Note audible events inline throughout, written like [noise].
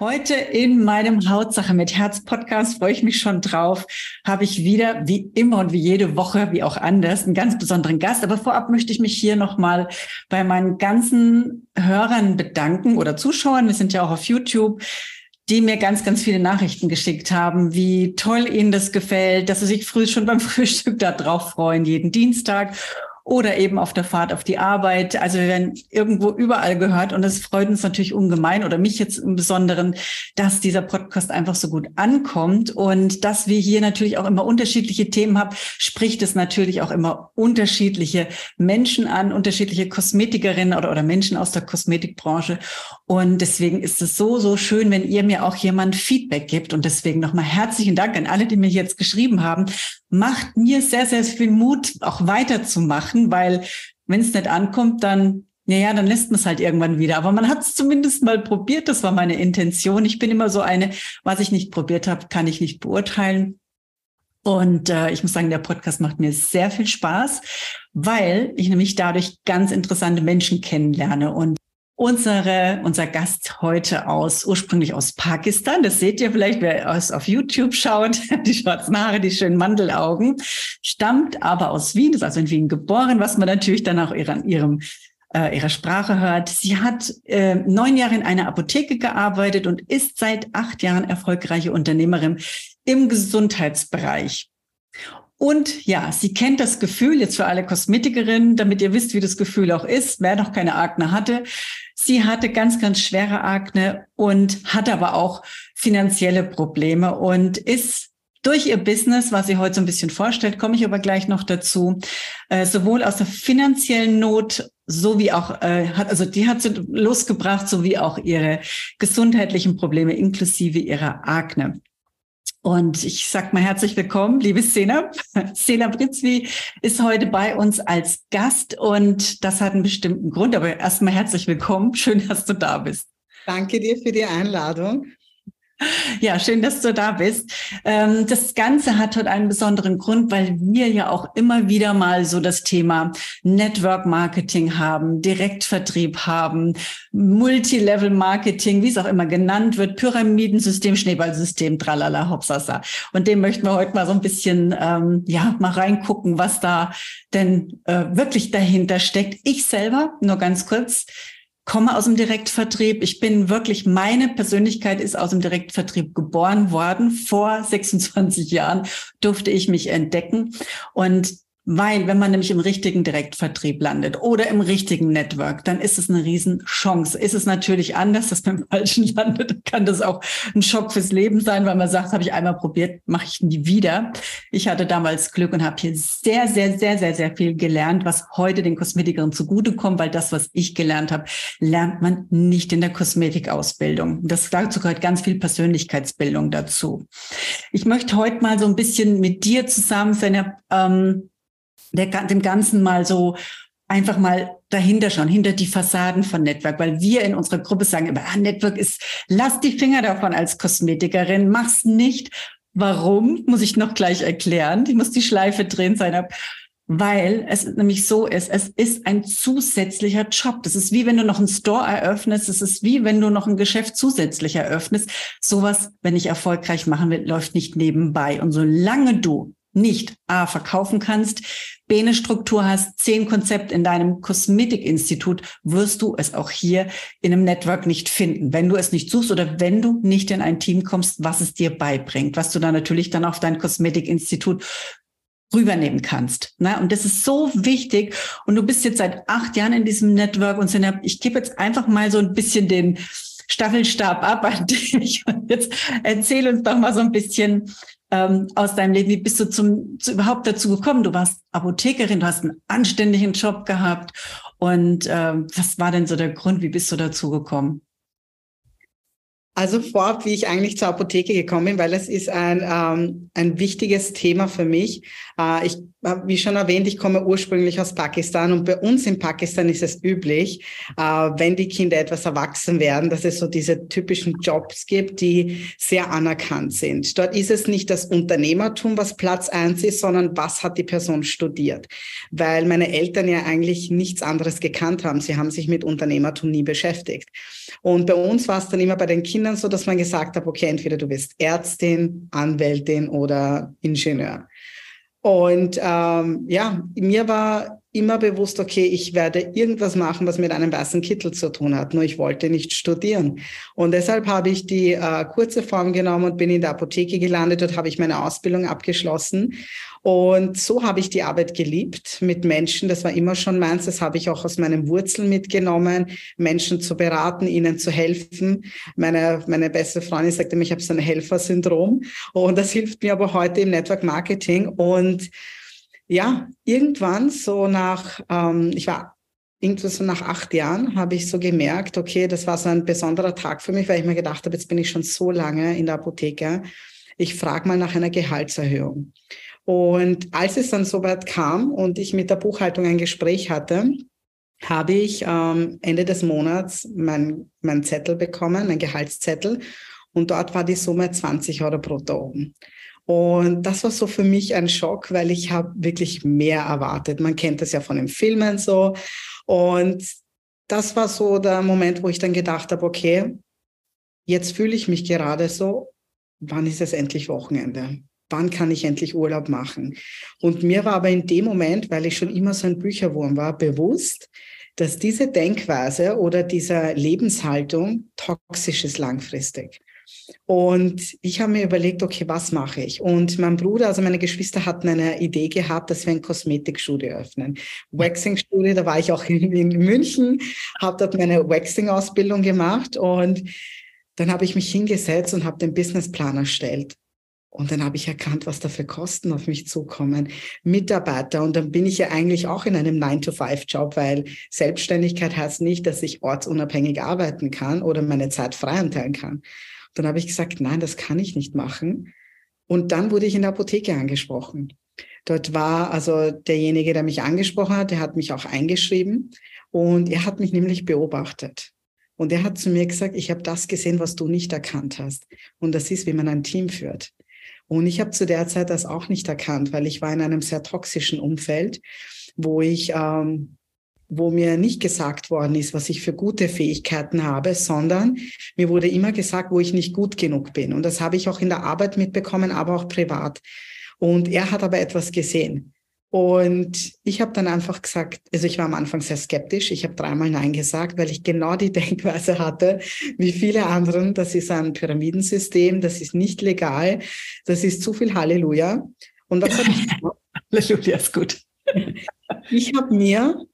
Heute in meinem Hautsache mit Herz Podcast freue ich mich schon drauf. Habe ich wieder, wie immer und wie jede Woche, wie auch anders, einen ganz besonderen Gast. Aber vorab möchte ich mich hier nochmal bei meinen ganzen Hörern bedanken oder Zuschauern. Wir sind ja auch auf YouTube die mir ganz, ganz viele Nachrichten geschickt haben, wie toll ihnen das gefällt, dass sie sich früh schon beim [laughs] Frühstück da drauf freuen, jeden Dienstag oder eben auf der Fahrt auf die Arbeit. Also wir werden irgendwo überall gehört und es freut uns natürlich ungemein oder mich jetzt im Besonderen, dass dieser Podcast einfach so gut ankommt und dass wir hier natürlich auch immer unterschiedliche Themen haben, spricht es natürlich auch immer unterschiedliche Menschen an, unterschiedliche Kosmetikerinnen oder, oder Menschen aus der Kosmetikbranche. Und deswegen ist es so, so schön, wenn ihr mir auch jemand Feedback gibt. Und deswegen nochmal herzlichen Dank an alle, die mir jetzt geschrieben haben. Macht mir sehr, sehr viel Mut, auch weiterzumachen machen, weil wenn es nicht ankommt, dann ja, ja, dann lässt man es halt irgendwann wieder. Aber man hat es zumindest mal probiert. Das war meine Intention. Ich bin immer so eine, was ich nicht probiert habe, kann ich nicht beurteilen. Und äh, ich muss sagen, der Podcast macht mir sehr viel Spaß, weil ich nämlich dadurch ganz interessante Menschen kennenlerne. Und unsere, unser Gast heute aus, ursprünglich aus Pakistan. Das seht ihr vielleicht, wer es auf YouTube schaut. [laughs] Die schwarzen Haare, die schönen Mandelaugen. Stammt aber aus Wien, ist also in Wien geboren, was man natürlich dann auch ihren, ihrem äh, ihrer Sprache hört. Sie hat äh, neun Jahre in einer Apotheke gearbeitet und ist seit acht Jahren erfolgreiche Unternehmerin im Gesundheitsbereich. Und ja, sie kennt das Gefühl, jetzt für alle Kosmetikerinnen, damit ihr wisst, wie das Gefühl auch ist, wer noch keine Akne hatte. Sie hatte ganz, ganz schwere Akne und hat aber auch finanzielle Probleme und ist durch ihr Business, was sie heute so ein bisschen vorstellt, komme ich aber gleich noch dazu, äh, sowohl aus der finanziellen Not sowie auch, äh, hat, also die hat sie losgebracht, sowie auch ihre gesundheitlichen Probleme inklusive ihrer Akne. Und ich sag mal herzlich willkommen, liebe Sena. [laughs] Sena Britzwi ist heute bei uns als Gast und das hat einen bestimmten Grund. Aber erstmal herzlich willkommen. Schön, dass du da bist. Danke dir für die Einladung. Ja, schön, dass du da bist. Ähm, das Ganze hat heute einen besonderen Grund, weil wir ja auch immer wieder mal so das Thema Network Marketing haben, Direktvertrieb haben, Multilevel Marketing, wie es auch immer genannt wird, Pyramidensystem, Schneeballsystem, tralala, hopsasa. Und dem möchten wir heute mal so ein bisschen, ähm, ja, mal reingucken, was da denn äh, wirklich dahinter steckt. Ich selber, nur ganz kurz, komme aus dem Direktvertrieb. Ich bin wirklich, meine Persönlichkeit ist aus dem Direktvertrieb geboren worden. Vor 26 Jahren durfte ich mich entdecken. Und weil, wenn man nämlich im richtigen Direktvertrieb landet oder im richtigen Network, dann ist es eine Riesenchance. Ist es natürlich anders, dass man im Falschen landet, kann das auch ein Schock fürs Leben sein, weil man sagt, habe ich einmal probiert, mache ich nie wieder. Ich hatte damals Glück und habe hier sehr, sehr, sehr, sehr, sehr viel gelernt, was heute den Kosmetikern zugutekommt, weil das, was ich gelernt habe, lernt man nicht in der Kosmetikausbildung. Das dazu gehört ganz viel Persönlichkeitsbildung dazu. Ich möchte heute mal so ein bisschen mit dir zusammen, seine ähm, der, dem Ganzen mal so einfach mal dahinter schauen, hinter die Fassaden von Network, weil wir in unserer Gruppe sagen immer, ah, Network ist, lass die Finger davon als Kosmetikerin, mach's nicht. Warum? Muss ich noch gleich erklären. Ich muss die Schleife drehen sein weil es nämlich so ist, es ist ein zusätzlicher Job. Das ist wie wenn du noch einen Store eröffnest, es ist wie wenn du noch ein Geschäft zusätzlich eröffnest. Sowas, wenn ich erfolgreich machen will, läuft nicht nebenbei. Und solange du nicht A verkaufen kannst, B eine Struktur hast, zehn Konzept in deinem Kosmetikinstitut, wirst du es auch hier in einem Network nicht finden, wenn du es nicht suchst oder wenn du nicht in ein Team kommst, was es dir beibringt, was du dann natürlich dann auf dein Kosmetikinstitut rübernehmen kannst. Ne? Und das ist so wichtig. Und du bist jetzt seit acht Jahren in diesem Network und ich gebe jetzt einfach mal so ein bisschen den Staffelstab ab an dich. Und [laughs] jetzt erzähl uns doch mal so ein bisschen, ähm, aus deinem Leben? Wie bist du zum, zu, überhaupt dazu gekommen? Du warst Apothekerin, du hast einen anständigen Job gehabt. Und ähm, was war denn so der Grund? Wie bist du dazu gekommen? Also vorab, wie ich eigentlich zur Apotheke gekommen bin, weil es ist ein, ähm, ein wichtiges Thema für mich. Äh, ich wie schon erwähnt, ich komme ursprünglich aus Pakistan und bei uns in Pakistan ist es üblich, äh, wenn die Kinder etwas erwachsen werden, dass es so diese typischen Jobs gibt, die sehr anerkannt sind. Dort ist es nicht das Unternehmertum, was Platz eins ist, sondern was hat die Person studiert. Weil meine Eltern ja eigentlich nichts anderes gekannt haben. Sie haben sich mit Unternehmertum nie beschäftigt. Und bei uns war es dann immer bei den Kindern so, dass man gesagt hat, okay, entweder du bist Ärztin, Anwältin oder Ingenieur. Und ähm, ja, mir war immer bewusst, okay, ich werde irgendwas machen, was mit einem weißen Kittel zu tun hat. Nur ich wollte nicht studieren. Und deshalb habe ich die äh, kurze Form genommen und bin in der Apotheke gelandet. Dort habe ich meine Ausbildung abgeschlossen und so habe ich die Arbeit geliebt mit Menschen. Das war immer schon meins. Das habe ich auch aus meinen Wurzeln mitgenommen, Menschen zu beraten, ihnen zu helfen. Meine, meine beste Freundin sagte mir, ich habe so ein Helfersyndrom. Und das hilft mir aber heute im Network Marketing. Und ja, irgendwann so nach, ähm, ich war irgendwie so nach acht Jahren habe ich so gemerkt, okay, das war so ein besonderer Tag für mich, weil ich mir gedacht habe, jetzt bin ich schon so lange in der Apotheke. Ich frage mal nach einer Gehaltserhöhung. Und als es dann soweit kam und ich mit der Buchhaltung ein Gespräch hatte, habe ich ähm, Ende des Monats mein, mein Zettel bekommen, mein Gehaltszettel. Und dort war die Summe 20 Euro brutto. Und das war so für mich ein Schock, weil ich habe wirklich mehr erwartet. Man kennt das ja von den Filmen so. Und das war so der Moment, wo ich dann gedacht habe, okay, jetzt fühle ich mich gerade so, wann ist es endlich Wochenende? wann kann ich endlich Urlaub machen? Und mir war aber in dem Moment, weil ich schon immer so ein Bücherwurm war, bewusst, dass diese Denkweise oder diese Lebenshaltung toxisch ist langfristig. Und ich habe mir überlegt, okay, was mache ich? Und mein Bruder, also meine Geschwister hatten eine Idee gehabt, dass wir ein Kosmetikstudio öffnen. Waxing-Studio, da war ich auch in, in München, habe dort meine Waxing-Ausbildung gemacht und dann habe ich mich hingesetzt und habe den Businessplan erstellt. Und dann habe ich erkannt, was da für Kosten auf mich zukommen. Mitarbeiter. Und dann bin ich ja eigentlich auch in einem 9-to-5-Job, weil Selbstständigkeit heißt nicht, dass ich ortsunabhängig arbeiten kann oder meine Zeit frei einteilen kann. Dann habe ich gesagt, nein, das kann ich nicht machen. Und dann wurde ich in der Apotheke angesprochen. Dort war also derjenige, der mich angesprochen hat, der hat mich auch eingeschrieben und er hat mich nämlich beobachtet. Und er hat zu mir gesagt, ich habe das gesehen, was du nicht erkannt hast. Und das ist, wie man ein Team führt. Und ich habe zu der Zeit das auch nicht erkannt, weil ich war in einem sehr toxischen Umfeld, wo ich, ähm, wo mir nicht gesagt worden ist, was ich für gute Fähigkeiten habe, sondern mir wurde immer gesagt, wo ich nicht gut genug bin. Und das habe ich auch in der Arbeit mitbekommen, aber auch privat. Und er hat aber etwas gesehen. Und ich habe dann einfach gesagt, also ich war am Anfang sehr skeptisch. Ich habe dreimal Nein gesagt, weil ich genau die [laughs] Denkweise hatte, wie viele anderen. Das ist ein Pyramidensystem, das ist nicht legal, das ist zu viel Halleluja. Und was habe ich gemacht? [laughs] Halleluja ist gut. Ich habe mir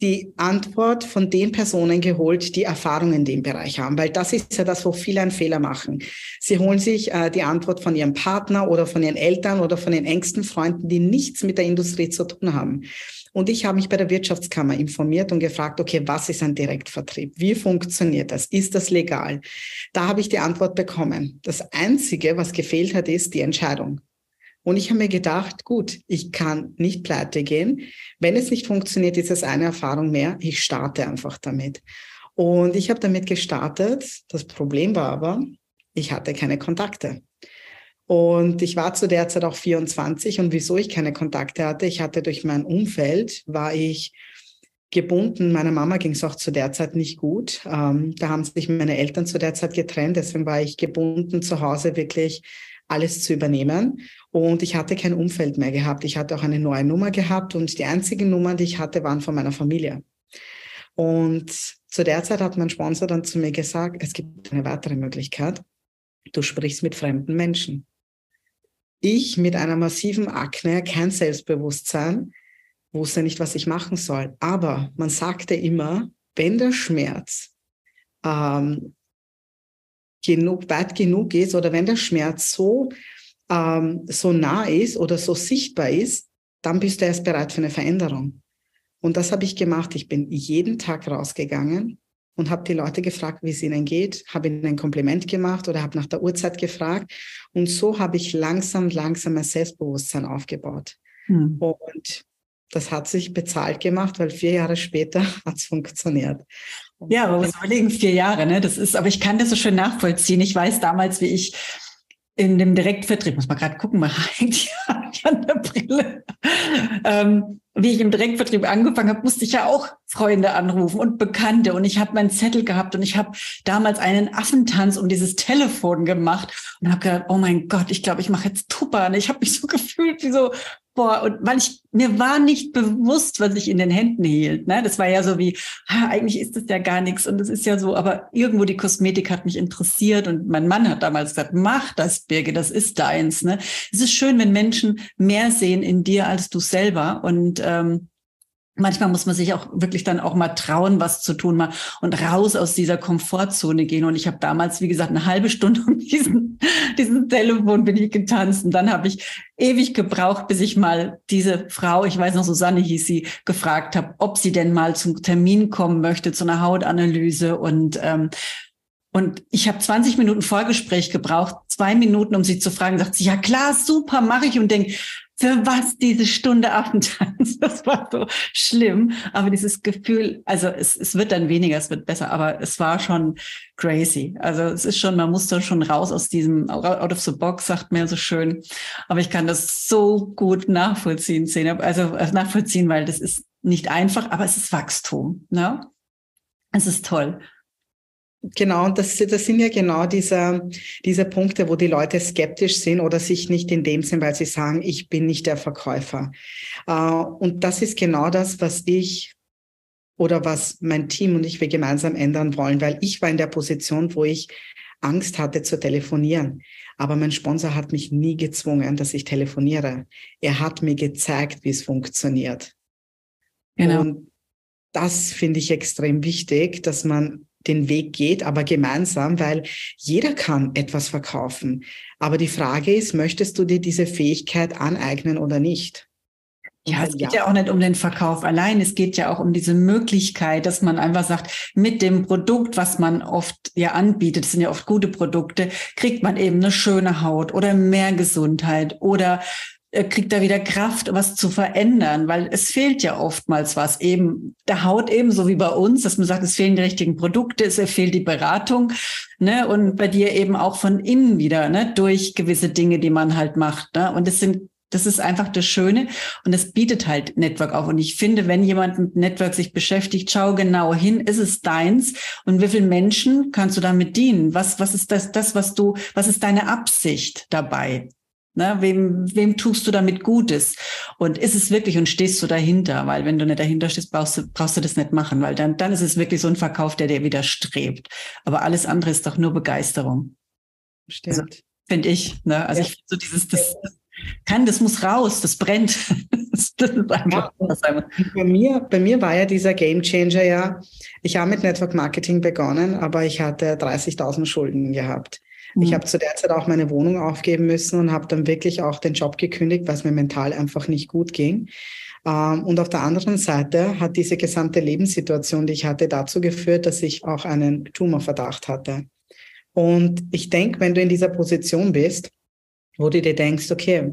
die Antwort von den Personen geholt, die Erfahrung in dem Bereich haben, weil das ist ja das, wo viele einen Fehler machen. Sie holen sich äh, die Antwort von ihrem Partner oder von ihren Eltern oder von den engsten Freunden, die nichts mit der Industrie zu tun haben. Und ich habe mich bei der Wirtschaftskammer informiert und gefragt, okay, was ist ein Direktvertrieb? Wie funktioniert das? Ist das legal? Da habe ich die Antwort bekommen. Das Einzige, was gefehlt hat, ist die Entscheidung. Und ich habe mir gedacht, gut, ich kann nicht pleite gehen. Wenn es nicht funktioniert, ist es eine Erfahrung mehr. Ich starte einfach damit. Und ich habe damit gestartet. Das Problem war aber, ich hatte keine Kontakte. Und ich war zu der Zeit auch 24 und wieso ich keine Kontakte hatte, ich hatte durch mein Umfeld, war ich gebunden. Meiner Mama ging es auch zu der Zeit nicht gut. Ähm, da haben sich meine Eltern zu der Zeit getrennt, deswegen war ich gebunden zu Hause wirklich alles zu übernehmen. Und ich hatte kein Umfeld mehr gehabt. Ich hatte auch eine neue Nummer gehabt und die einzigen Nummern, die ich hatte, waren von meiner Familie. Und zu der Zeit hat mein Sponsor dann zu mir gesagt, es gibt eine weitere Möglichkeit. Du sprichst mit fremden Menschen. Ich mit einer massiven Akne, kein Selbstbewusstsein, wusste nicht, was ich machen soll. Aber man sagte immer, wenn der Schmerz ähm, genug, weit genug ist oder wenn der Schmerz so, ähm, so nah ist oder so sichtbar ist, dann bist du erst bereit für eine Veränderung. Und das habe ich gemacht. Ich bin jeden Tag rausgegangen und habe die Leute gefragt, wie es ihnen geht, habe ihnen ein Kompliment gemacht oder habe nach der Uhrzeit gefragt. Und so habe ich langsam, langsam ein Selbstbewusstsein aufgebaut. Hm. Und das hat sich bezahlt gemacht, weil vier Jahre später [laughs] hat es funktioniert. Ja, aber muss überlegen, vier Jahre, ne? Das ist, aber ich kann das so schön nachvollziehen. Ich weiß damals, wie ich in dem Direktvertrieb, muss man gerade gucken, man [laughs] hängt ja an der Brille. Ähm, wie ich im Direktvertrieb angefangen habe, musste ich ja auch Freunde anrufen und Bekannte. Und ich habe meinen Zettel gehabt und ich habe damals einen Affentanz um dieses Telefon gemacht und habe gedacht, oh mein Gott, ich glaube, ich mache jetzt. Und ich habe mich so [laughs] gefühlt wie so boah, und weil ich, mir war nicht bewusst, was ich in den Händen hielt. Ne? Das war ja so wie, ha, eigentlich ist das ja gar nichts und das ist ja so, aber irgendwo die Kosmetik hat mich interessiert und mein Mann hat damals gesagt, mach das, Birge, das ist deins. Ne? Es ist schön, wenn Menschen mehr sehen in dir als du selber und ähm, manchmal muss man sich auch wirklich dann auch mal trauen, was zu tun, mal und raus aus dieser Komfortzone gehen. Und ich habe damals, wie gesagt, eine halbe Stunde [laughs] um diesen, diesen Telefon bin ich getanzt. Und dann habe ich ewig gebraucht, bis ich mal diese Frau, ich weiß noch, Susanne hieß sie, gefragt habe, ob sie denn mal zum Termin kommen möchte, zu einer Hautanalyse. Und ähm, und ich habe 20 Minuten Vorgespräch gebraucht, zwei Minuten, um sie zu fragen. Sagt sie, ja klar, super, mache ich. Und denke, für was diese Stunde Affentanz? [laughs] Das war so schlimm. Aber dieses Gefühl, also es, es wird dann weniger, es wird besser, aber es war schon crazy. Also es ist schon, man muss da schon raus aus diesem out of the box, sagt man so schön. Aber ich kann das so gut nachvollziehen, also äh, nachvollziehen, weil das ist nicht einfach, aber es ist Wachstum. Ne? Es ist toll. Genau, und das, das sind ja genau diese, diese Punkte, wo die Leute skeptisch sind oder sich nicht in dem Sinn, weil sie sagen, ich bin nicht der Verkäufer. Äh, und das ist genau das, was ich oder was mein Team und ich wir gemeinsam ändern wollen, weil ich war in der Position, wo ich Angst hatte zu telefonieren. Aber mein Sponsor hat mich nie gezwungen, dass ich telefoniere. Er hat mir gezeigt, wie es funktioniert. Genau. Und das finde ich extrem wichtig, dass man den Weg geht, aber gemeinsam, weil jeder kann etwas verkaufen. Aber die Frage ist, möchtest du dir diese Fähigkeit aneignen oder nicht? Ja, es geht ja. ja auch nicht um den Verkauf allein. Es geht ja auch um diese Möglichkeit, dass man einfach sagt, mit dem Produkt, was man oft ja anbietet, das sind ja oft gute Produkte, kriegt man eben eine schöne Haut oder mehr Gesundheit oder kriegt da wieder Kraft, was zu verändern, weil es fehlt ja oftmals was eben der Haut ebenso wie bei uns, dass man sagt, es fehlen die richtigen Produkte, es fehlt die Beratung, ne, und bei dir eben auch von innen wieder, ne, durch gewisse Dinge, die man halt macht, ne, und das sind das ist einfach das Schöne und das bietet halt Network auf. Und ich finde, wenn jemand mit Network sich beschäftigt, schau genau hin, ist es deins und wie viele Menschen kannst du damit dienen? Was, was ist das, das, was du, was ist deine Absicht dabei? Ne, wem, wem tust du damit Gutes? Und ist es wirklich und stehst du dahinter? Weil wenn du nicht dahinter stehst, brauchst du, brauchst du das nicht machen, weil dann, dann ist es wirklich so ein Verkauf, der dir widerstrebt. Aber alles andere ist doch nur Begeisterung. Stimmt. Also, Finde ich. Ne? Also ja. ich finde so dieses, das, das kann, das muss raus, das brennt. [laughs] das, das ist einfach, ja. Bei mir, bei mir war ja dieser Game Changer ja, ich habe mit Network Marketing begonnen, aber ich hatte 30.000 Schulden gehabt. Mhm. Ich habe zu der Zeit auch meine Wohnung aufgeben müssen und habe dann wirklich auch den Job gekündigt, weil es mir mental einfach nicht gut ging. Ähm, und auf der anderen Seite hat diese gesamte Lebenssituation, die ich hatte, dazu geführt, dass ich auch einen Tumorverdacht hatte. Und ich denke, wenn du in dieser Position bist, wo du dir denkst, okay,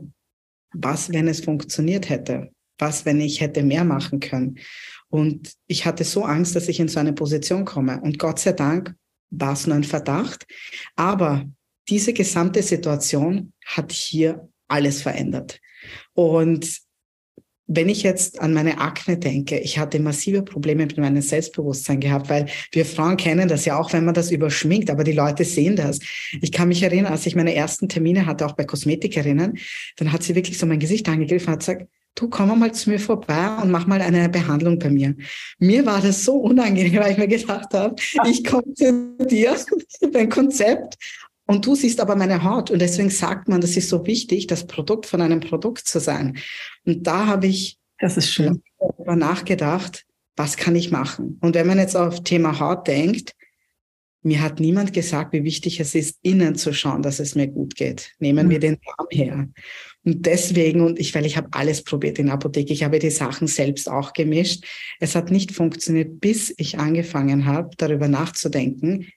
was, wenn es funktioniert hätte? Was, wenn ich hätte mehr machen können? Und ich hatte so Angst, dass ich in so eine Position komme. Und Gott sei Dank war es nur ein Verdacht. Aber diese gesamte Situation hat hier alles verändert. Und wenn ich jetzt an meine Akne denke, ich hatte massive Probleme mit meinem Selbstbewusstsein gehabt, weil wir Frauen kennen das ja auch, wenn man das überschminkt, aber die Leute sehen das. Ich kann mich erinnern, als ich meine ersten Termine hatte, auch bei Kosmetikerinnen, dann hat sie wirklich so mein Gesicht angegriffen und hat gesagt, du komm mal zu mir vorbei und mach mal eine Behandlung bei mir. Mir war das so unangenehm, [laughs] weil ich mir gedacht habe, ich komme zu dir, [laughs] dein Konzept und du siehst aber meine Haut. Und deswegen sagt man, das ist so wichtig, das Produkt von einem Produkt zu sein. Und da habe ich das ist schön. darüber nachgedacht, was kann ich machen? Und wenn man jetzt auf Thema Haut denkt, mir hat niemand gesagt, wie wichtig es ist, innen zu schauen, dass es mir gut geht. Nehmen mhm. wir den Darm her. Und deswegen, und ich, weil ich habe alles probiert in der Apotheke, ich habe die Sachen selbst auch gemischt. Es hat nicht funktioniert, bis ich angefangen habe, darüber nachzudenken,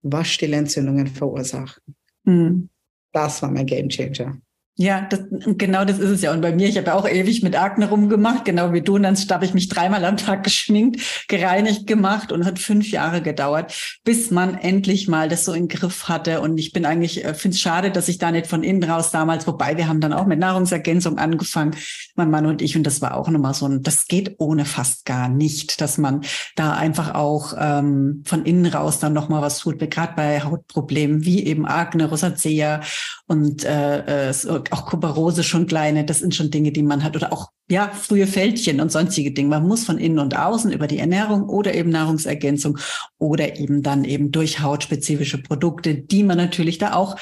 was Stillentzündungen verursachen. Mhm. Das war mein Gamechanger. Ja, das, genau das ist es ja. Und bei mir, ich habe ja auch ewig mit Akne rumgemacht, genau wie du. Und dann habe ich mich dreimal am Tag [laughs] geschminkt, gereinigt gemacht und hat fünf Jahre gedauert, bis man endlich mal das so in Griff hatte. Und ich bin eigentlich, äh, finde es schade, dass ich da nicht von innen raus damals, wobei wir haben dann auch mit Nahrungsergänzung angefangen, mein Mann und ich. Und das war auch nochmal so ein, das geht ohne fast gar nicht, dass man da einfach auch ähm, von innen raus dann nochmal was tut, gerade bei Hautproblemen wie eben Akne, Rosacea und äh, auch Kuperose schon kleine, das sind schon Dinge, die man hat. Oder auch, ja, frühe Fältchen und sonstige Dinge. Man muss von innen und außen über die Ernährung oder eben Nahrungsergänzung oder eben dann eben durch hautspezifische Produkte, die man natürlich da auch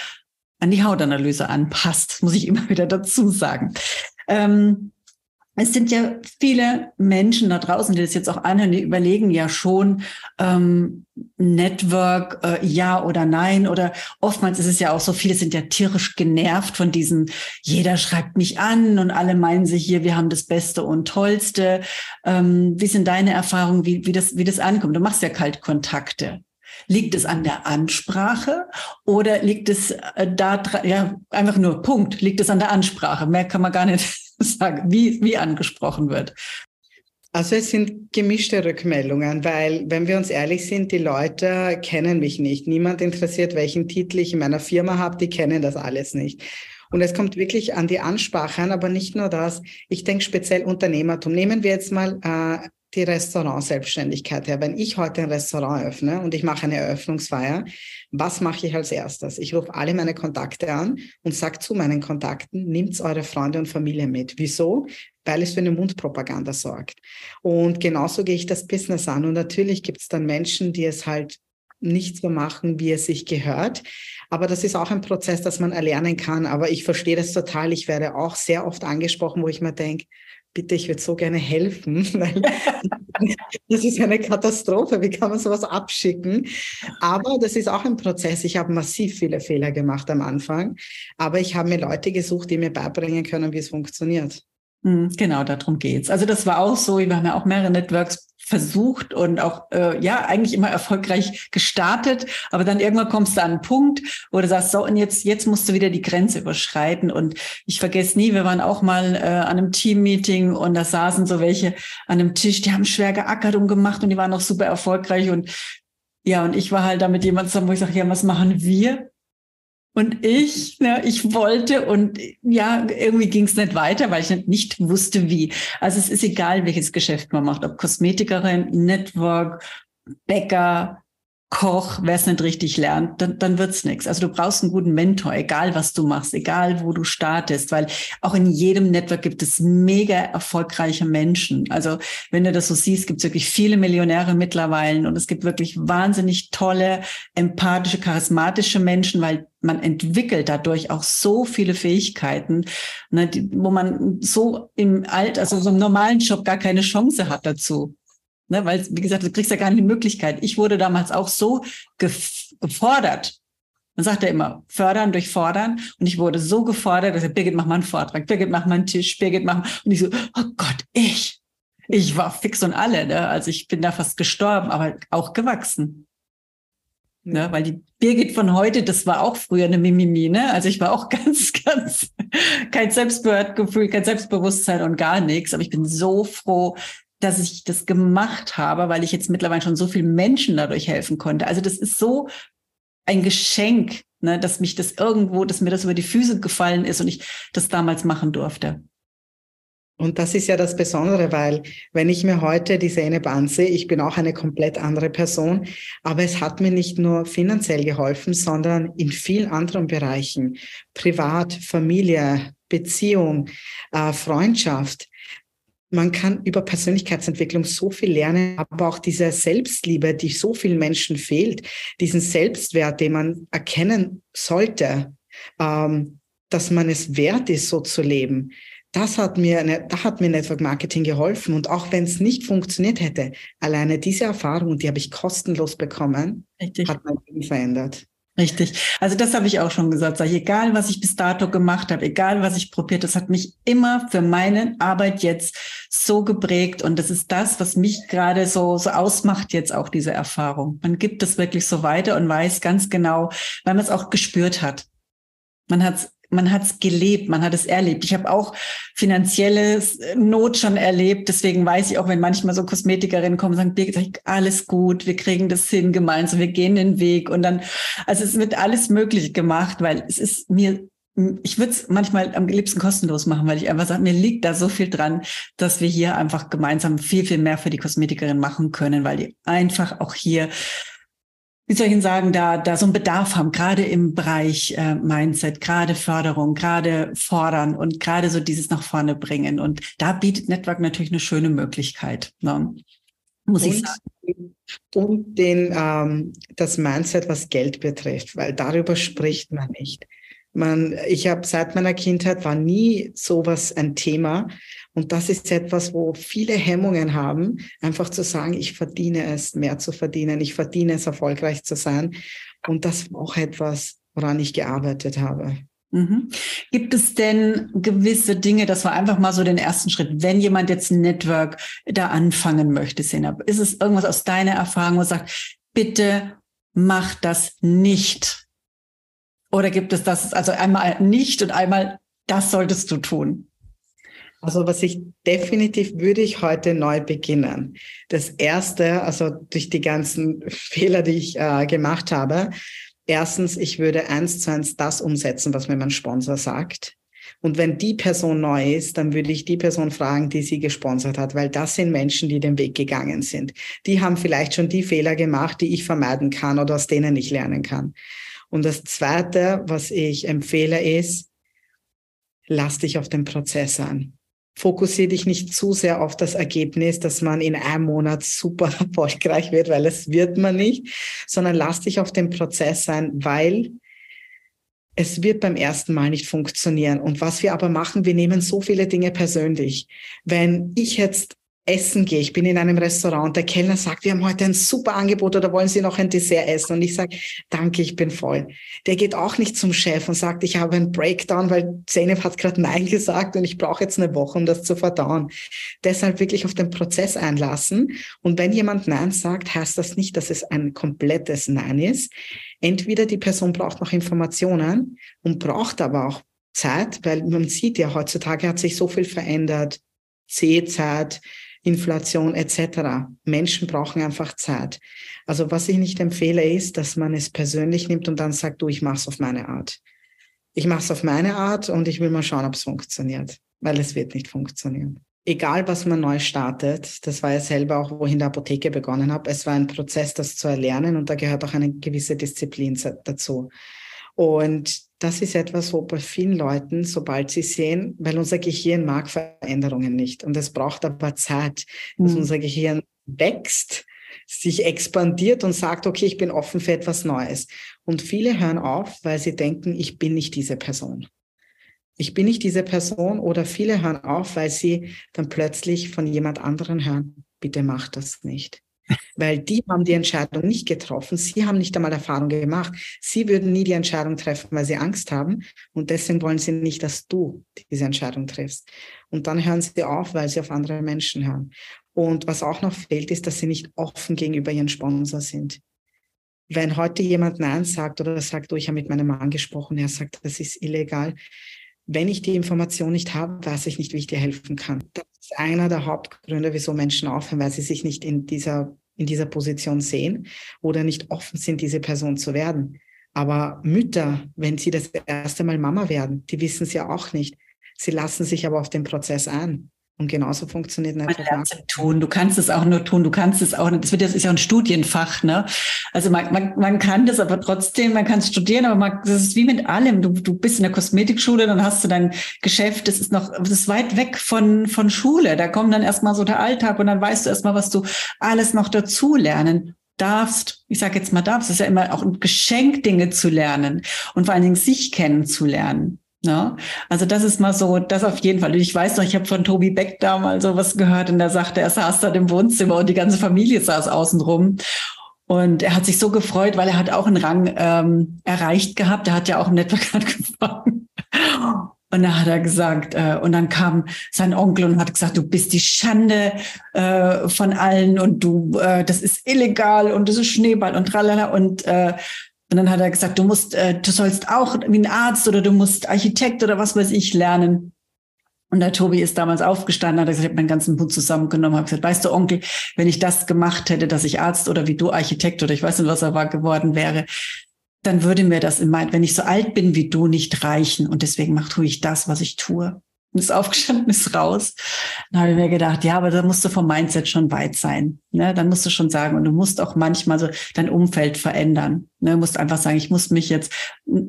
an die Hautanalyse anpasst, muss ich immer [laughs] wieder dazu sagen. Ähm, es sind ja viele Menschen da draußen, die das jetzt auch anhören, die überlegen ja schon, ähm, Network, äh, ja oder nein. Oder oftmals ist es ja auch so, viele sind ja tierisch genervt von diesen, jeder schreibt mich an und alle meinen sich hier, wir haben das Beste und Tollste. Ähm, wie sind deine Erfahrungen, wie, wie, das, wie das ankommt? Du machst ja Kaltkontakte. Liegt es an der Ansprache oder liegt es äh, da, ja, einfach nur Punkt, liegt es an der Ansprache? Mehr kann man gar nicht sagen, wie, wie angesprochen wird. Also es sind gemischte Rückmeldungen, weil wenn wir uns ehrlich sind, die Leute kennen mich nicht. Niemand interessiert, welchen Titel ich in meiner Firma habe, die kennen das alles nicht. Und es kommt wirklich an die Ansprache an, aber nicht nur das. Ich denke speziell Unternehmertum. Nehmen wir jetzt mal äh, die Restaurant-Selbstständigkeit her. Wenn ich heute ein Restaurant öffne und ich mache eine Eröffnungsfeier, was mache ich als erstes? Ich rufe alle meine Kontakte an und sage zu meinen Kontakten, nehmt eure Freunde und Familie mit. Wieso? Weil es für eine Mundpropaganda sorgt. Und genauso gehe ich das Business an. Und natürlich gibt es dann Menschen, die es halt nicht so machen, wie es sich gehört. Aber das ist auch ein Prozess, das man erlernen kann. Aber ich verstehe das total. Ich werde auch sehr oft angesprochen, wo ich mir denke, bitte, ich würde so gerne helfen, [laughs] weil das ist eine Katastrophe. Wie kann man sowas abschicken? Aber das ist auch ein Prozess. Ich habe massiv viele Fehler gemacht am Anfang, aber ich habe mir Leute gesucht, die mir beibringen können, wie es funktioniert. Hm, genau, darum geht's. Also das war auch so, wir haben ja auch mehrere Networks versucht und auch äh, ja eigentlich immer erfolgreich gestartet, aber dann irgendwann kommst du an einen Punkt, wo du sagst, so und jetzt jetzt musst du wieder die Grenze überschreiten. Und ich vergesse nie, wir waren auch mal äh, an einem Teammeeting und da saßen so welche an einem Tisch, die haben schwer geackert und gemacht und die waren auch super erfolgreich. Und ja und ich war halt da mit jemandem zusammen, wo ich sage, ja, was machen wir? Und ich, ne, ich wollte und ja, irgendwie ging es nicht weiter, weil ich nicht, nicht wusste, wie. Also es ist egal, welches Geschäft man macht, ob Kosmetikerin, Network, Bäcker, Koch, wer es nicht richtig lernt, dann, dann wird's nichts. Also du brauchst einen guten Mentor, egal was du machst, egal wo du startest, weil auch in jedem Network gibt es mega erfolgreiche Menschen. Also wenn du das so siehst, gibt es wirklich viele Millionäre mittlerweile und es gibt wirklich wahnsinnig tolle, empathische, charismatische Menschen, weil man entwickelt dadurch auch so viele Fähigkeiten, ne, die, wo man so im Alt, also so im normalen Job gar keine Chance hat dazu. Ne, weil, wie gesagt, du kriegst ja gar nicht die Möglichkeit. Ich wurde damals auch so gefordert. Man sagt ja immer, fördern durch fordern. Und ich wurde so gefordert, dass ich, Birgit, mach mal einen Vortrag, Birgit, mach mal einen Tisch, Birgit, mach mal. Und ich so, oh Gott, ich. Ich war fix und alle. Ne? Also ich bin da fast gestorben, aber auch gewachsen. Ne? Weil die Birgit von heute, das war auch früher eine Mimimi. Ne? Also ich war auch [laughs] ganz, ganz kein Selbstwertgefühl, kein Selbstbewusstsein und gar nichts. Aber ich bin so froh, dass ich das gemacht habe, weil ich jetzt mittlerweile schon so vielen Menschen dadurch helfen konnte. Also das ist so ein Geschenk, ne, dass mich das irgendwo, dass mir das über die Füße gefallen ist und ich das damals machen durfte. Und das ist ja das Besondere, weil wenn ich mir heute die Zähne banze, ich bin auch eine komplett andere Person, aber es hat mir nicht nur finanziell geholfen, sondern in vielen anderen Bereichen, privat, Familie, Beziehung, äh, Freundschaft man kann über Persönlichkeitsentwicklung so viel lernen, aber auch diese Selbstliebe, die so vielen Menschen fehlt, diesen Selbstwert, den man erkennen sollte, ähm, dass man es wert ist, so zu leben. das hat mir, da hat mir Network Marketing geholfen. Und auch wenn es nicht funktioniert hätte, alleine diese Erfahrung, die habe ich kostenlos bekommen, Richtig. hat mein Leben verändert. Richtig. Also das habe ich auch schon gesagt. Sag egal, was ich bis dato gemacht habe, egal, was ich probiert, das hat mich immer für meine Arbeit jetzt so geprägt. Und das ist das, was mich gerade so, so ausmacht, jetzt auch diese Erfahrung. Man gibt es wirklich so weiter und weiß ganz genau, weil man es auch gespürt hat. Man hat es man hat es gelebt, man hat es erlebt. Ich habe auch finanzielle Not schon erlebt. Deswegen weiß ich auch, wenn manchmal so Kosmetikerinnen kommen und sagen, Birgit, alles gut, wir kriegen das hin gemeinsam, wir gehen den Weg. Und dann, also es wird alles möglich gemacht, weil es ist mir ich würde es manchmal am liebsten kostenlos machen, weil ich einfach sage, mir liegt da so viel dran, dass wir hier einfach gemeinsam viel, viel mehr für die Kosmetikerin machen können, weil die einfach auch hier wie soll ich Ihnen sagen, da, da so einen Bedarf haben, gerade im Bereich äh, Mindset, gerade Förderung, gerade fordern und gerade so dieses nach vorne bringen. Und da bietet Network natürlich eine schöne Möglichkeit, ne? muss und, ich sagen. Und den, ähm, das Mindset, was Geld betrifft, weil darüber spricht man nicht. Man, ich habe seit meiner Kindheit war nie sowas ein Thema. Und das ist etwas, wo viele Hemmungen haben, einfach zu sagen, ich verdiene es, mehr zu verdienen, ich verdiene es, erfolgreich zu sein. Und das war auch etwas, woran ich gearbeitet habe. Mhm. Gibt es denn gewisse Dinge, das war einfach mal so den ersten Schritt, wenn jemand jetzt ein Network da anfangen möchte, Senab, ist es irgendwas aus deiner Erfahrung, wo du sagst, bitte mach das nicht? Oder gibt es das, also einmal nicht und einmal, das solltest du tun? Also was ich definitiv würde ich heute neu beginnen. Das erste, also durch die ganzen [laughs] Fehler, die ich äh, gemacht habe. Erstens, ich würde eins zu eins das umsetzen, was mir mein Sponsor sagt. Und wenn die Person neu ist, dann würde ich die Person fragen, die sie gesponsert hat, weil das sind Menschen, die den Weg gegangen sind. Die haben vielleicht schon die Fehler gemacht, die ich vermeiden kann oder aus denen ich lernen kann. Und das Zweite, was ich empfehle, ist, lass dich auf den Prozess an fokussiere dich nicht zu sehr auf das Ergebnis, dass man in einem Monat super [laughs] erfolgreich wird, weil es wird man nicht, sondern lass dich auf den Prozess sein, weil es wird beim ersten Mal nicht funktionieren. Und was wir aber machen, wir nehmen so viele Dinge persönlich. Wenn ich jetzt essen gehe, ich bin in einem Restaurant, der Kellner sagt, wir haben heute ein super Angebot oder wollen Sie noch ein Dessert essen? Und ich sage, danke, ich bin voll. Der geht auch nicht zum Chef und sagt, ich habe einen Breakdown, weil Zeynep hat gerade Nein gesagt und ich brauche jetzt eine Woche, um das zu verdauen. Deshalb wirklich auf den Prozess einlassen. Und wenn jemand Nein sagt, heißt das nicht, dass es ein komplettes Nein ist. Entweder die Person braucht noch Informationen und braucht aber auch Zeit, weil man sieht ja heutzutage hat sich so viel verändert. Sehzeit, Inflation etc. Menschen brauchen einfach Zeit. Also was ich nicht empfehle, ist, dass man es persönlich nimmt und dann sagt, du, ich mache es auf meine Art. Ich mache es auf meine Art und ich will mal schauen, ob es funktioniert, weil es wird nicht funktionieren. Egal, was man neu startet, das war ja selber auch, wo ich in der Apotheke begonnen habe, es war ein Prozess, das zu erlernen und da gehört auch eine gewisse Disziplin dazu. Und das ist etwas, wo bei vielen Leuten, sobald sie sehen, weil unser Gehirn mag Veränderungen nicht und es braucht aber Zeit, dass mhm. unser Gehirn wächst, sich expandiert und sagt, okay, ich bin offen für etwas Neues. Und viele hören auf, weil sie denken, ich bin nicht diese Person. Ich bin nicht diese Person oder viele hören auf, weil sie dann plötzlich von jemand anderen hören, bitte mach das nicht weil die haben die Entscheidung nicht getroffen. Sie haben nicht einmal Erfahrung gemacht. Sie würden nie die Entscheidung treffen, weil sie Angst haben. Und deswegen wollen sie nicht, dass du diese Entscheidung triffst. Und dann hören sie auf, weil sie auf andere Menschen hören. Und was auch noch fehlt, ist, dass sie nicht offen gegenüber ihren Sponsor sind. Wenn heute jemand Nein sagt oder sagt, oh, ich habe mit meinem Mann gesprochen, er sagt, das ist illegal. Wenn ich die Information nicht habe, weiß ich nicht, wie ich dir helfen kann. Das ist einer der Hauptgründe, wieso Menschen aufhören, weil sie sich nicht in dieser, in dieser Position sehen oder nicht offen sind, diese Person zu werden. Aber Mütter, wenn sie das erste Mal Mama werden, die wissen es ja auch nicht. Sie lassen sich aber auf den Prozess ein. Und genauso funktioniert Network Marketing. tun. Du kannst es auch nur tun. Du kannst es auch. Das wird das ist ja ein Studienfach, ne? Also man, man, man kann das, aber trotzdem, man kann es studieren, aber man, das ist wie mit allem. Du, du bist in der Kosmetikschule, dann hast du dein Geschäft. Das ist noch, das ist weit weg von von Schule. Da kommt dann erstmal so der Alltag und dann weißt du erstmal, was du alles noch dazu lernen darfst. Ich sage jetzt mal darfst. Es ist ja immer auch ein Geschenk, Dinge zu lernen und vor allen Dingen sich kennenzulernen. Ja, also das ist mal so, das auf jeden Fall. Ich weiß noch, ich habe von Tobi Beck damals so was gehört und er sagte, er saß dort im Wohnzimmer und die ganze Familie saß außen rum. Und er hat sich so gefreut, weil er hat auch einen Rang ähm, erreicht gehabt. Er hat ja auch im Network [laughs] angefangen. Und da hat er gesagt, äh, und dann kam sein Onkel und hat gesagt, du bist die Schande äh, von allen und du, äh, das ist illegal und das ist Schneeball und tralala. Und äh, und dann hat er gesagt, du musst, äh, du sollst auch wie ein Arzt oder du musst Architekt oder was weiß ich lernen. Und der Tobi ist damals aufgestanden, hat gesagt, ich habe meinen ganzen Mut zusammengenommen, habe gesagt, weißt du, Onkel, wenn ich das gemacht hätte, dass ich Arzt oder wie du Architekt oder ich weiß nicht, was er war geworden wäre, dann würde mir das in mein, wenn ich so alt bin wie du, nicht reichen. Und deswegen mache tue ich das, was ich tue ist aufgestanden, ist raus. Dann habe ich mir gedacht, ja, aber da musst du vom Mindset schon weit sein. Ne? Dann musst du schon sagen, und du musst auch manchmal so dein Umfeld verändern. Ne? Du musst einfach sagen, ich muss mich jetzt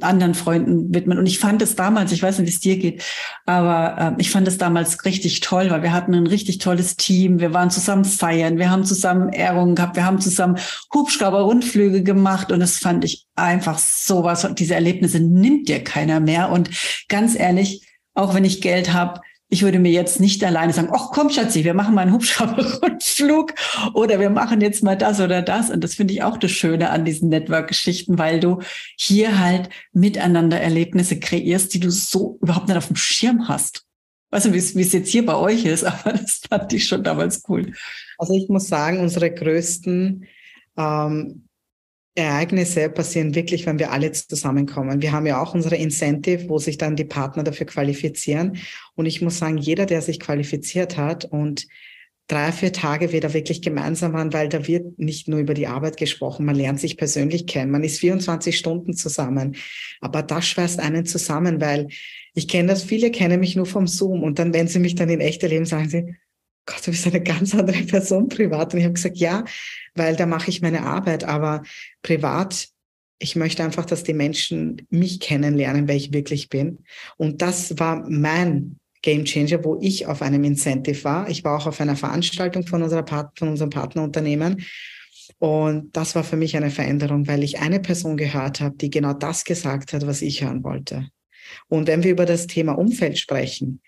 anderen Freunden widmen. Und ich fand es damals, ich weiß nicht, wie es dir geht, aber äh, ich fand es damals richtig toll, weil wir hatten ein richtig tolles Team. Wir waren zusammen feiern, wir haben zusammen Ehrungen gehabt, wir haben zusammen Hubschrauber-Rundflüge gemacht und das fand ich einfach sowas. Diese Erlebnisse nimmt dir keiner mehr. Und ganz ehrlich, auch wenn ich Geld habe, ich würde mir jetzt nicht alleine sagen, ach komm Schatzi, wir machen mal einen Hubschrauberrundflug oder wir machen jetzt mal das oder das. Und das finde ich auch das Schöne an diesen Network-Geschichten, weil du hier halt miteinander Erlebnisse kreierst, die du so überhaupt nicht auf dem Schirm hast. Weißt du, wie es jetzt hier bei euch ist, [laughs] aber das fand ich schon damals cool. Also ich muss sagen, unsere größten ähm, Ereignisse passieren wirklich, wenn wir alle zusammenkommen. Wir haben ja auch unsere Incentive, wo sich dann die Partner dafür qualifizieren. Und ich muss sagen, jeder, der sich qualifiziert hat und drei, vier Tage wieder wirklich gemeinsam waren, weil da wird nicht nur über die Arbeit gesprochen, man lernt sich persönlich kennen, man ist 24 Stunden zusammen. Aber das schweißt einen zusammen, weil ich kenne das, viele kennen mich nur vom Zoom und dann, wenn sie mich dann in echter Leben sagen sie, Gott, du bist eine ganz andere Person privat. Und ich habe gesagt, ja, weil da mache ich meine Arbeit, aber privat, ich möchte einfach, dass die Menschen mich kennenlernen, wer ich wirklich bin. Und das war mein Game Changer, wo ich auf einem Incentive war. Ich war auch auf einer Veranstaltung von, unserer Part von unserem Partnerunternehmen. Und das war für mich eine Veränderung, weil ich eine Person gehört habe, die genau das gesagt hat, was ich hören wollte. Und wenn wir über das Thema Umfeld sprechen,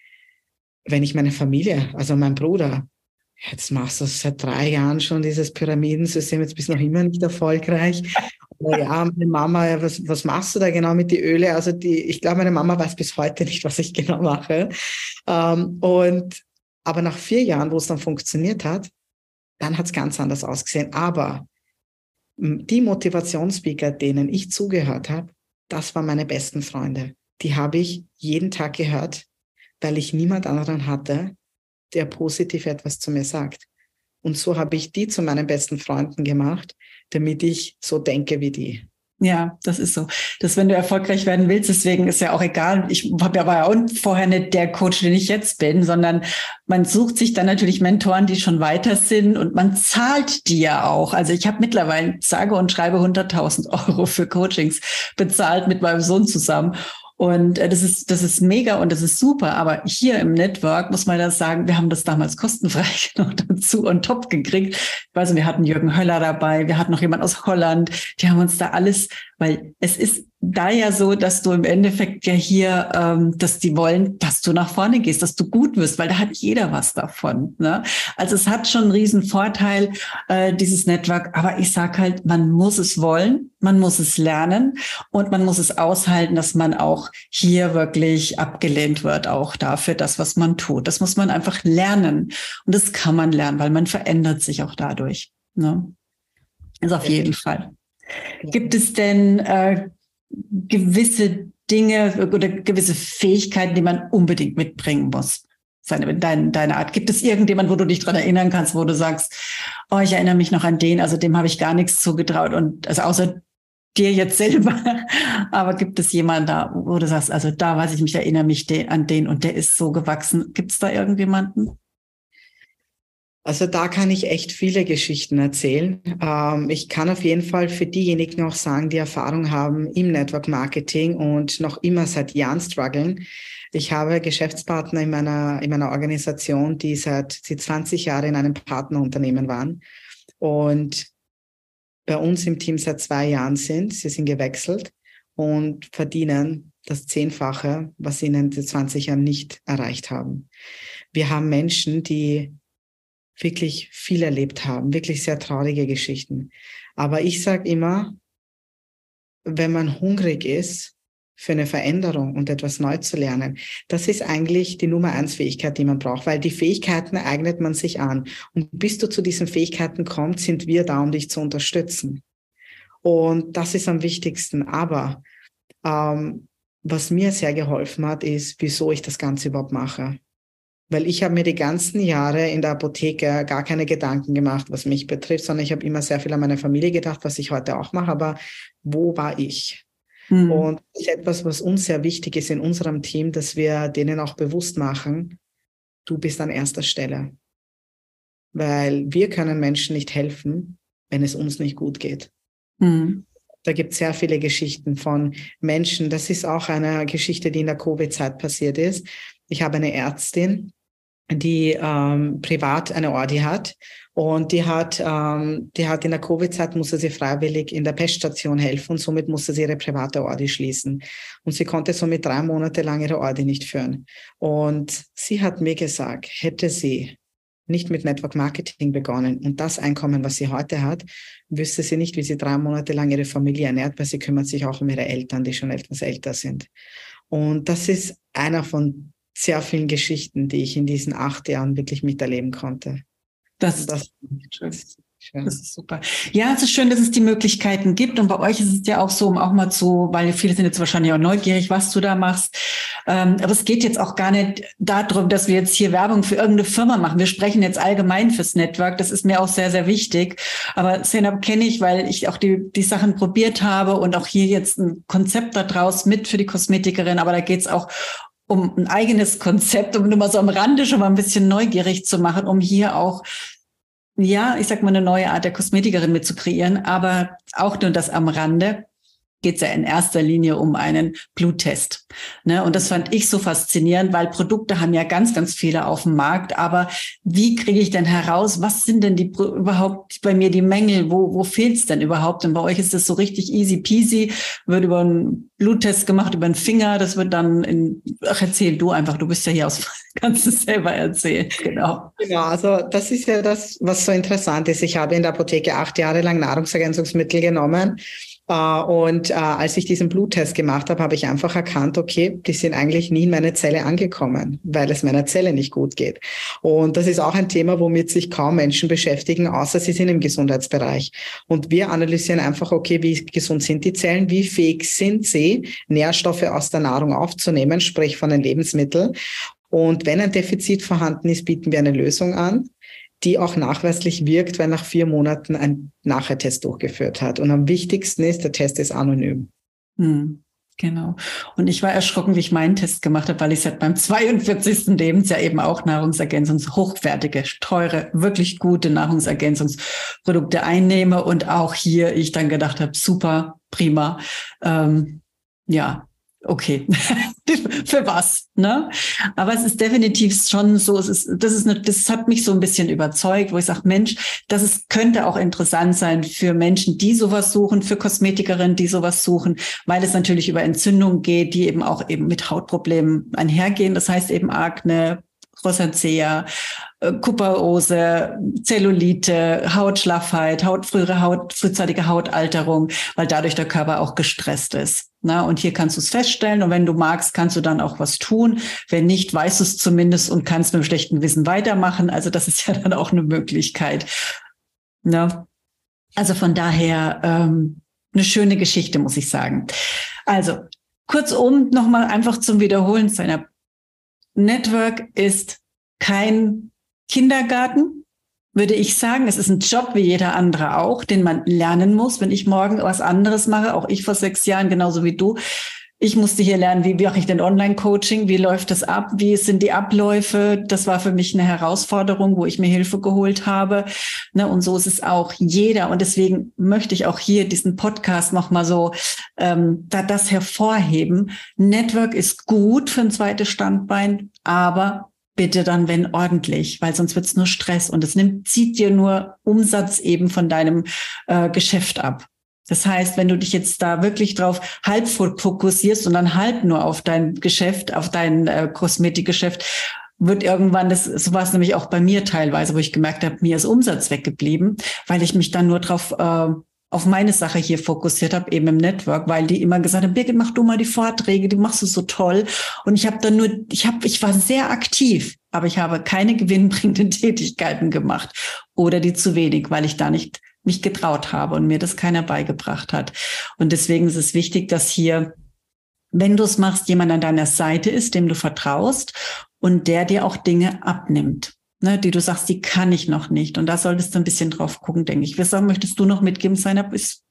wenn ich meine Familie, also mein Bruder, jetzt machst du seit drei Jahren schon dieses Pyramidensystem, jetzt bist du noch immer nicht erfolgreich. Ja, meine Mama, was, was machst du da genau mit die Öle? Also die, ich glaube, meine Mama weiß bis heute nicht, was ich genau mache. Ähm, und aber nach vier Jahren, wo es dann funktioniert hat, dann hat es ganz anders ausgesehen. Aber die Motivationsspeaker, denen ich zugehört habe, das waren meine besten Freunde. Die habe ich jeden Tag gehört weil ich niemand anderen hatte, der positiv etwas zu mir sagt. Und so habe ich die zu meinen besten Freunden gemacht, damit ich so denke wie die. Ja, das ist so. Dass wenn du erfolgreich werden willst, deswegen ist ja auch egal. Ich habe ja war ja auch vorher nicht der Coach, den ich jetzt bin, sondern man sucht sich dann natürlich Mentoren, die schon weiter sind und man zahlt die ja auch. Also ich habe mittlerweile sage und schreibe 100.000 [laughs] Euro für Coachings bezahlt mit meinem Sohn zusammen. Und äh, das ist, das ist mega und das ist super. Aber hier im Network muss man das sagen, wir haben das damals kostenfrei [laughs] noch dazu und top gekriegt. Ich weiß, wir hatten Jürgen Höller dabei, wir hatten noch jemand aus Holland. Die haben uns da alles, weil es ist da ja so, dass du im Endeffekt ja hier, ähm, dass die wollen, dass du nach vorne gehst, dass du gut wirst, weil da hat jeder was davon. Ne? Also es hat schon einen riesen Vorteil, äh, dieses Network. Aber ich sag halt, man muss es wollen, man muss es lernen und man muss es aushalten, dass man auch hier wirklich abgelehnt wird, auch dafür das, was man tut. Das muss man einfach lernen. Und das kann man lernen, weil man verändert sich auch dadurch. Ne? Also auf jeden Fall. Gibt es denn äh, gewisse Dinge oder gewisse Fähigkeiten, die man unbedingt mitbringen muss? Seine, deine, deine Art. Gibt es irgendjemand, wo du dich dran erinnern kannst, wo du sagst, oh, ich erinnere mich noch an den, also dem habe ich gar nichts zugetraut und also außer dir jetzt selber, [laughs] aber gibt es jemanden da, wo du sagst, also da weiß ich mich, erinnere mich an den und der ist so gewachsen. Gibt es da irgendjemanden? Also da kann ich echt viele Geschichten erzählen. Ähm, ich kann auf jeden Fall für diejenigen auch sagen, die Erfahrung haben im Network Marketing und noch immer seit Jahren strugglen. Ich habe Geschäftspartner in meiner, in meiner Organisation, die seit die 20 Jahre in einem Partnerunternehmen waren und bei uns im Team seit zwei Jahren sind. Sie sind gewechselt und verdienen das Zehnfache, was sie in den 20 Jahren nicht erreicht haben. Wir haben Menschen, die wirklich viel erlebt haben, wirklich sehr traurige Geschichten. Aber ich sage immer, wenn man hungrig ist für eine Veränderung und etwas neu zu lernen, das ist eigentlich die Nummer eins Fähigkeit, die man braucht, weil die Fähigkeiten eignet man sich an. Und bis du zu diesen Fähigkeiten kommst, sind wir da, um dich zu unterstützen. Und das ist am wichtigsten. Aber ähm, was mir sehr geholfen hat, ist, wieso ich das Ganze überhaupt mache. Weil ich habe mir die ganzen Jahre in der Apotheke gar keine Gedanken gemacht, was mich betrifft, sondern ich habe immer sehr viel an meine Familie gedacht, was ich heute auch mache. Aber wo war ich? Mhm. Und das ist etwas, was uns sehr wichtig ist in unserem Team, dass wir denen auch bewusst machen, du bist an erster Stelle. Weil wir können Menschen nicht helfen, wenn es uns nicht gut geht. Mhm. Da gibt es sehr viele Geschichten von Menschen. Das ist auch eine Geschichte, die in der Covid-Zeit passiert ist. Ich habe eine Ärztin, die ähm, privat eine Ordi hat und die hat, ähm, die hat in der Covid-Zeit musste sie freiwillig in der Peststation helfen und somit musste sie ihre private Ordi schließen. Und sie konnte somit drei Monate lang ihre Ordi nicht führen. Und sie hat mir gesagt, hätte sie nicht mit Network Marketing begonnen und das Einkommen, was sie heute hat, wüsste sie nicht, wie sie drei Monate lang ihre Familie ernährt, weil sie kümmert sich auch um ihre Eltern, die schon etwas älter sind. Und das ist einer von sehr vielen Geschichten, die ich in diesen acht Jahren wirklich miterleben konnte. Das, das, Schön. Das ist super. Ja, es ist schön, dass es die Möglichkeiten gibt. Und bei euch ist es ja auch so, um auch mal zu, weil viele sind jetzt wahrscheinlich auch neugierig, was du da machst. Ähm, aber es geht jetzt auch gar nicht darum, dass wir jetzt hier Werbung für irgendeine Firma machen. Wir sprechen jetzt allgemein fürs Network. Das ist mir auch sehr, sehr wichtig. Aber Zenab kenne ich, weil ich auch die, die Sachen probiert habe und auch hier jetzt ein Konzept daraus mit für die Kosmetikerin. Aber da geht es auch um ein eigenes Konzept, um nur mal so am Rande schon mal ein bisschen neugierig zu machen, um hier auch ja, ich sag mal, eine neue Art der Kosmetikerin mit zu kreieren, aber auch nur das am Rande geht es ja in erster Linie um einen Bluttest. Ne? Und das fand ich so faszinierend, weil Produkte haben ja ganz, ganz viele auf dem Markt. Aber wie kriege ich denn heraus, was sind denn die überhaupt bei mir die Mängel? Wo, wo fehlt es denn überhaupt? Und bei euch ist das so richtig easy peasy, wird über einen Bluttest gemacht, über einen Finger. Das wird dann in, ach, erzähl du einfach, du bist ja hier aus, [laughs] kannst es selber erzählen. Genau. Genau, also das ist ja das, was so interessant ist. Ich habe in der Apotheke acht Jahre lang Nahrungsergänzungsmittel genommen und äh, als ich diesen Bluttest gemacht habe, habe ich einfach erkannt, okay, die sind eigentlich nie in meine Zelle angekommen, weil es meiner Zelle nicht gut geht. Und das ist auch ein Thema, womit sich kaum Menschen beschäftigen, außer sie sind im Gesundheitsbereich. Und wir analysieren einfach, okay, wie gesund sind die Zellen, wie fähig sind sie, Nährstoffe aus der Nahrung aufzunehmen, sprich von den Lebensmitteln. Und wenn ein Defizit vorhanden ist, bieten wir eine Lösung an die auch nachweislich wirkt, weil nach vier Monaten ein Nachhertest durchgeführt hat. Und am wichtigsten ist, der Test ist anonym. Hm, genau. Und ich war erschrocken, wie ich meinen Test gemacht habe, weil ich seit meinem 42. Lebensjahr eben auch Nahrungsergänzungs, hochwertige, teure, wirklich gute Nahrungsergänzungsprodukte einnehme und auch hier ich dann gedacht habe, super, prima. Ähm, ja, okay, [laughs] für was, ne? Aber es ist definitiv schon so, es ist, das ist eine, das hat mich so ein bisschen überzeugt, wo ich sage, Mensch, das ist, könnte auch interessant sein für Menschen, die sowas suchen, für Kosmetikerinnen, die sowas suchen, weil es natürlich über Entzündungen geht, die eben auch eben mit Hautproblemen einhergehen. Das heißt eben Akne, Rosacea, äh, Kuparose, Zellulite, Hautschlaffheit, Haut, frühere Haut, frühzeitige Hautalterung, weil dadurch der Körper auch gestresst ist. Na, und hier kannst du es feststellen und wenn du magst, kannst du dann auch was tun. Wenn nicht, weißt du es zumindest und kannst mit dem schlechten Wissen weitermachen. Also das ist [laughs] ja dann auch eine Möglichkeit. Na? Also von daher ähm, eine schöne Geschichte, muss ich sagen. Also kurzum, nochmal einfach zum Wiederholen seiner Network ist kein Kindergarten, würde ich sagen. Es ist ein Job wie jeder andere auch, den man lernen muss. Wenn ich morgen was anderes mache, auch ich vor sechs Jahren, genauso wie du, ich musste hier lernen, wie mache ich denn Online-Coaching, wie läuft das ab, wie sind die Abläufe. Das war für mich eine Herausforderung, wo ich mir Hilfe geholt habe. Ne, und so ist es auch jeder. Und deswegen möchte ich auch hier diesen Podcast nochmal so ähm, da das hervorheben. Network ist gut für ein zweites Standbein, aber bitte dann, wenn ordentlich, weil sonst wird es nur Stress und es nimmt, zieht dir nur Umsatz eben von deinem äh, Geschäft ab. Das heißt, wenn du dich jetzt da wirklich drauf halb fokussierst und dann halb nur auf dein Geschäft, auf dein äh, Kosmetikgeschäft, wird irgendwann, das so war es nämlich auch bei mir teilweise, wo ich gemerkt habe, mir ist Umsatz weggeblieben, weil ich mich dann nur drauf äh, auf meine Sache hier fokussiert habe, eben im Network, weil die immer gesagt haben, Birgit, mach du mal die Vorträge, die machst du so toll. Und ich habe dann nur, ich habe, ich war sehr aktiv, aber ich habe keine [laughs] gewinnbringenden Tätigkeiten gemacht oder die zu wenig, weil ich da nicht mich getraut habe und mir das keiner beigebracht hat. Und deswegen ist es wichtig, dass hier, wenn du es machst, jemand an deiner Seite ist, dem du vertraust und der dir auch Dinge abnimmt ne, die du sagst, die kann ich noch nicht. Und da solltest du ein bisschen drauf gucken, denke ich. Was möchtest du noch mitgeben, ist?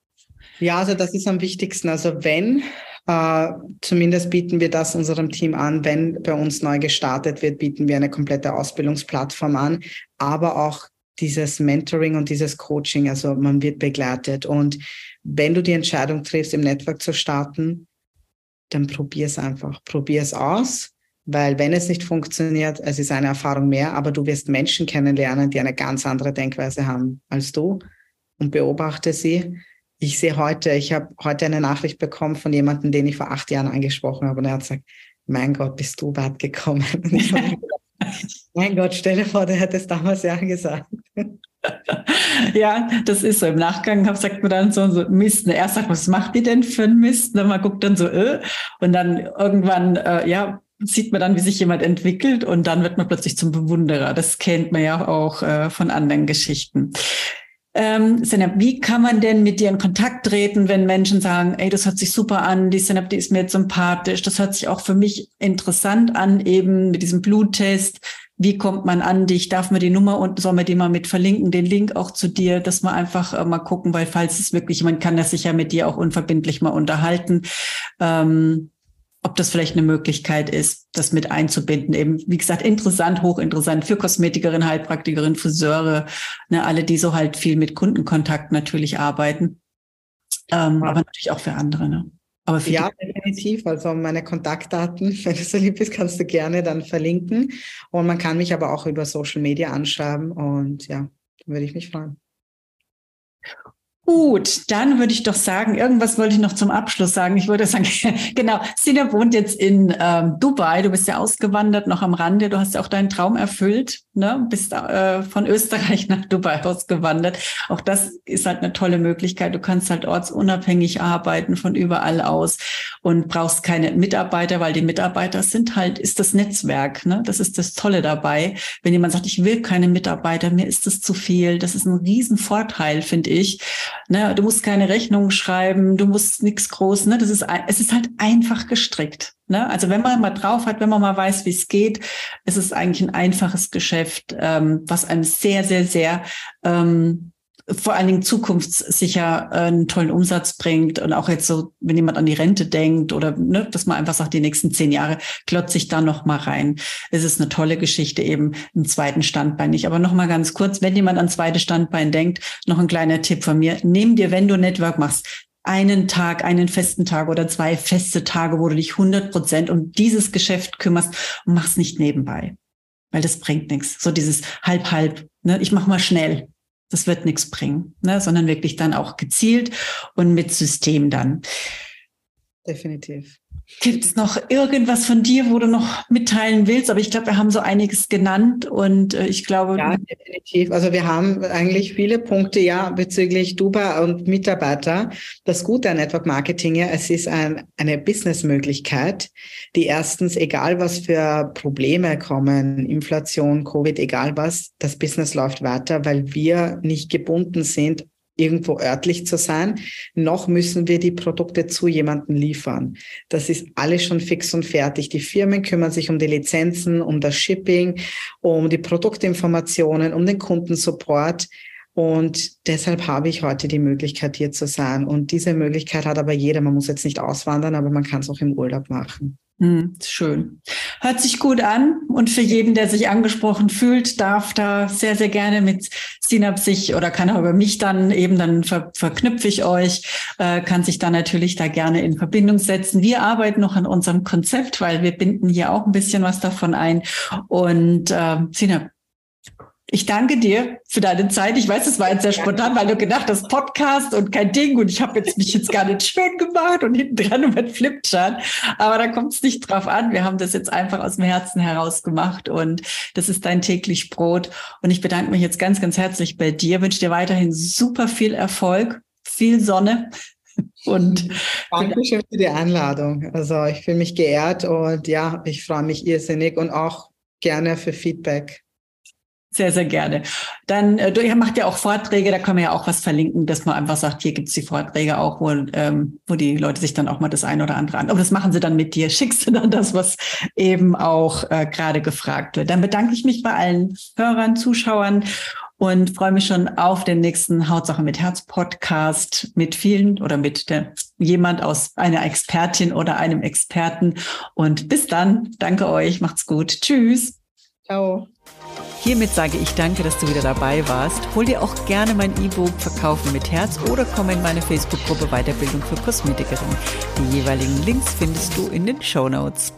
Ja, also das ist am wichtigsten. Also wenn, äh, zumindest bieten wir das unserem Team an, wenn bei uns neu gestartet wird, bieten wir eine komplette Ausbildungsplattform an, aber auch dieses Mentoring und dieses Coaching, also man wird begleitet. Und wenn du die Entscheidung triffst, im Network zu starten, dann probier es einfach. Probier es aus. Weil wenn es nicht funktioniert, es ist eine Erfahrung mehr, aber du wirst Menschen kennenlernen, die eine ganz andere Denkweise haben als du und beobachte sie. Ich sehe heute, ich habe heute eine Nachricht bekommen von jemandem, den ich vor acht Jahren angesprochen habe und er hat gesagt, mein Gott, bist du weit gekommen. [laughs] mein Gott, stelle vor, der hätte es damals ja gesagt. [laughs] Ja, das ist so. Im Nachgang sagt man dann so, so Mist. Ne? Erst sagt, was macht die denn für ein Mist? Und man guckt dann so, äh. Und dann irgendwann, äh, ja, sieht man dann, wie sich jemand entwickelt und dann wird man plötzlich zum Bewunderer. Das kennt man ja auch äh, von anderen Geschichten. Ähm, Senab, wie kann man denn mit dir in Kontakt treten, wenn Menschen sagen, ey, das hört sich super an, die Senab, die ist mir jetzt sympathisch, das hört sich auch für mich interessant an, eben mit diesem Bluttest. Wie kommt man an dich? Darf man die Nummer und soll man die mal mit verlinken, den Link auch zu dir, dass man einfach äh, mal gucken, weil falls es wirklich, man kann das sich ja mit dir auch unverbindlich mal unterhalten. Ähm, ob das vielleicht eine Möglichkeit ist, das mit einzubinden. Eben, wie gesagt, interessant, hochinteressant für Kosmetikerin, Heilpraktikerin, Friseure, ne, alle, die so halt viel mit Kundenkontakt natürlich arbeiten. Ähm, ja. Aber natürlich auch für andere. Ne? Aber für ja, definitiv. Also meine Kontaktdaten, [laughs] wenn du so lieb bist, kannst du gerne dann verlinken. Und man kann mich aber auch über Social Media anschreiben. Und ja, würde ich mich freuen. Gut, dann würde ich doch sagen, irgendwas wollte ich noch zum Abschluss sagen. Ich würde sagen, [laughs] genau, Sina wohnt jetzt in ähm, Dubai. Du bist ja ausgewandert, noch am Rande. Du hast ja auch deinen Traum erfüllt, ne? Bist äh, von Österreich [laughs] nach Dubai ausgewandert. Auch das ist halt eine tolle Möglichkeit. Du kannst halt ortsunabhängig arbeiten von überall aus und brauchst keine Mitarbeiter, weil die Mitarbeiter sind halt, ist das Netzwerk. Ne? Das ist das Tolle dabei. Wenn jemand sagt, ich will keine Mitarbeiter, mir ist das zu viel, das ist ein Riesenvorteil, finde ich Ne, du musst keine Rechnung schreiben, du musst nichts groß. Ne, das ist, es ist halt einfach gestrickt. Ne? Also wenn man mal drauf hat, wenn man mal weiß, wie es geht, ist es eigentlich ein einfaches Geschäft, ähm, was einem sehr, sehr, sehr ähm, vor allen Dingen zukunftssicher äh, einen tollen Umsatz bringt und auch jetzt so, wenn jemand an die Rente denkt oder ne, dass man einfach sagt, die nächsten zehn Jahre klotze ich da noch mal rein. Es ist eine tolle Geschichte eben im zweiten Standbein nicht. Aber noch mal ganz kurz, wenn jemand an zweites Standbein denkt, noch ein kleiner Tipp von mir: Nimm dir, wenn du Network machst, einen Tag, einen festen Tag oder zwei feste Tage, wo du dich 100 Prozent um dieses Geschäft kümmerst und mach's nicht nebenbei, weil das bringt nichts. So dieses halb halb. Ne? Ich mach mal schnell das wird nichts bringen, ne? sondern wirklich dann auch gezielt und mit System dann. Definitiv. Gibt es noch irgendwas von dir, wo du noch mitteilen willst? Aber ich glaube, wir haben so einiges genannt und äh, ich glaube. Ja, definitiv. Also wir haben eigentlich viele Punkte ja bezüglich Duba und Mitarbeiter. Das Gute an Network Marketing ja, es ist ein, eine Businessmöglichkeit, die erstens, egal was für Probleme kommen, Inflation, Covid, egal was, das Business läuft weiter, weil wir nicht gebunden sind irgendwo örtlich zu sein, noch müssen wir die Produkte zu jemandem liefern. Das ist alles schon fix und fertig. Die Firmen kümmern sich um die Lizenzen, um das Shipping, um die Produktinformationen, um den Kundensupport. Und deshalb habe ich heute die Möglichkeit, hier zu sein. Und diese Möglichkeit hat aber jeder. Man muss jetzt nicht auswandern, aber man kann es auch im Urlaub machen. Hm, schön. Hört sich gut an. Und für jeden, der sich angesprochen fühlt, darf da sehr, sehr gerne mit Sinap sich oder kann auch über mich dann eben, dann ver verknüpfe ich euch, äh, kann sich dann natürlich da gerne in Verbindung setzen. Wir arbeiten noch an unserem Konzept, weil wir binden hier auch ein bisschen was davon ein. Und äh, Sinap, Ich danke dir für deine Zeit. Ich weiß, es war jetzt sehr spontan, weil du gedacht hast, Podcast und kein Ding und ich habe jetzt mich jetzt gar nicht schön gemacht und hinten dran mit Flipchart. Aber da kommt es nicht drauf an. Wir haben das jetzt einfach aus dem Herzen heraus gemacht und das ist dein täglich Brot. Und ich bedanke mich jetzt ganz, ganz herzlich bei dir. Wünsche dir weiterhin super viel Erfolg, viel Sonne. Und Dankeschön für die Einladung. Also ich fühle mich geehrt und ja, ich freue mich irrsinnig und auch gerne für Feedback. Sehr, sehr gerne. Dann, äh, du macht ja auch Vorträge, da können wir ja auch was verlinken, dass man einfach sagt, hier gibt's die Vorträge auch, wo, ähm, wo die Leute sich dann auch mal das eine oder andere an. Aber das machen sie dann mit dir. Schickst du dann das, was eben auch äh, gerade gefragt wird. Dann bedanke ich mich bei allen Hörern, Zuschauern und freue mich schon auf den nächsten Hautsache mit Herz Podcast mit vielen oder mit der, jemand aus einer Expertin oder einem Experten. Und bis dann. Danke euch. Macht's gut. Tschüss. Ciao. Hiermit sage ich danke, dass du wieder dabei warst. Hol dir auch gerne mein E-Book Verkaufen mit Herz oder komm in meine Facebook-Gruppe Weiterbildung für Kosmetikerin. Die jeweiligen Links findest du in den Show Notes.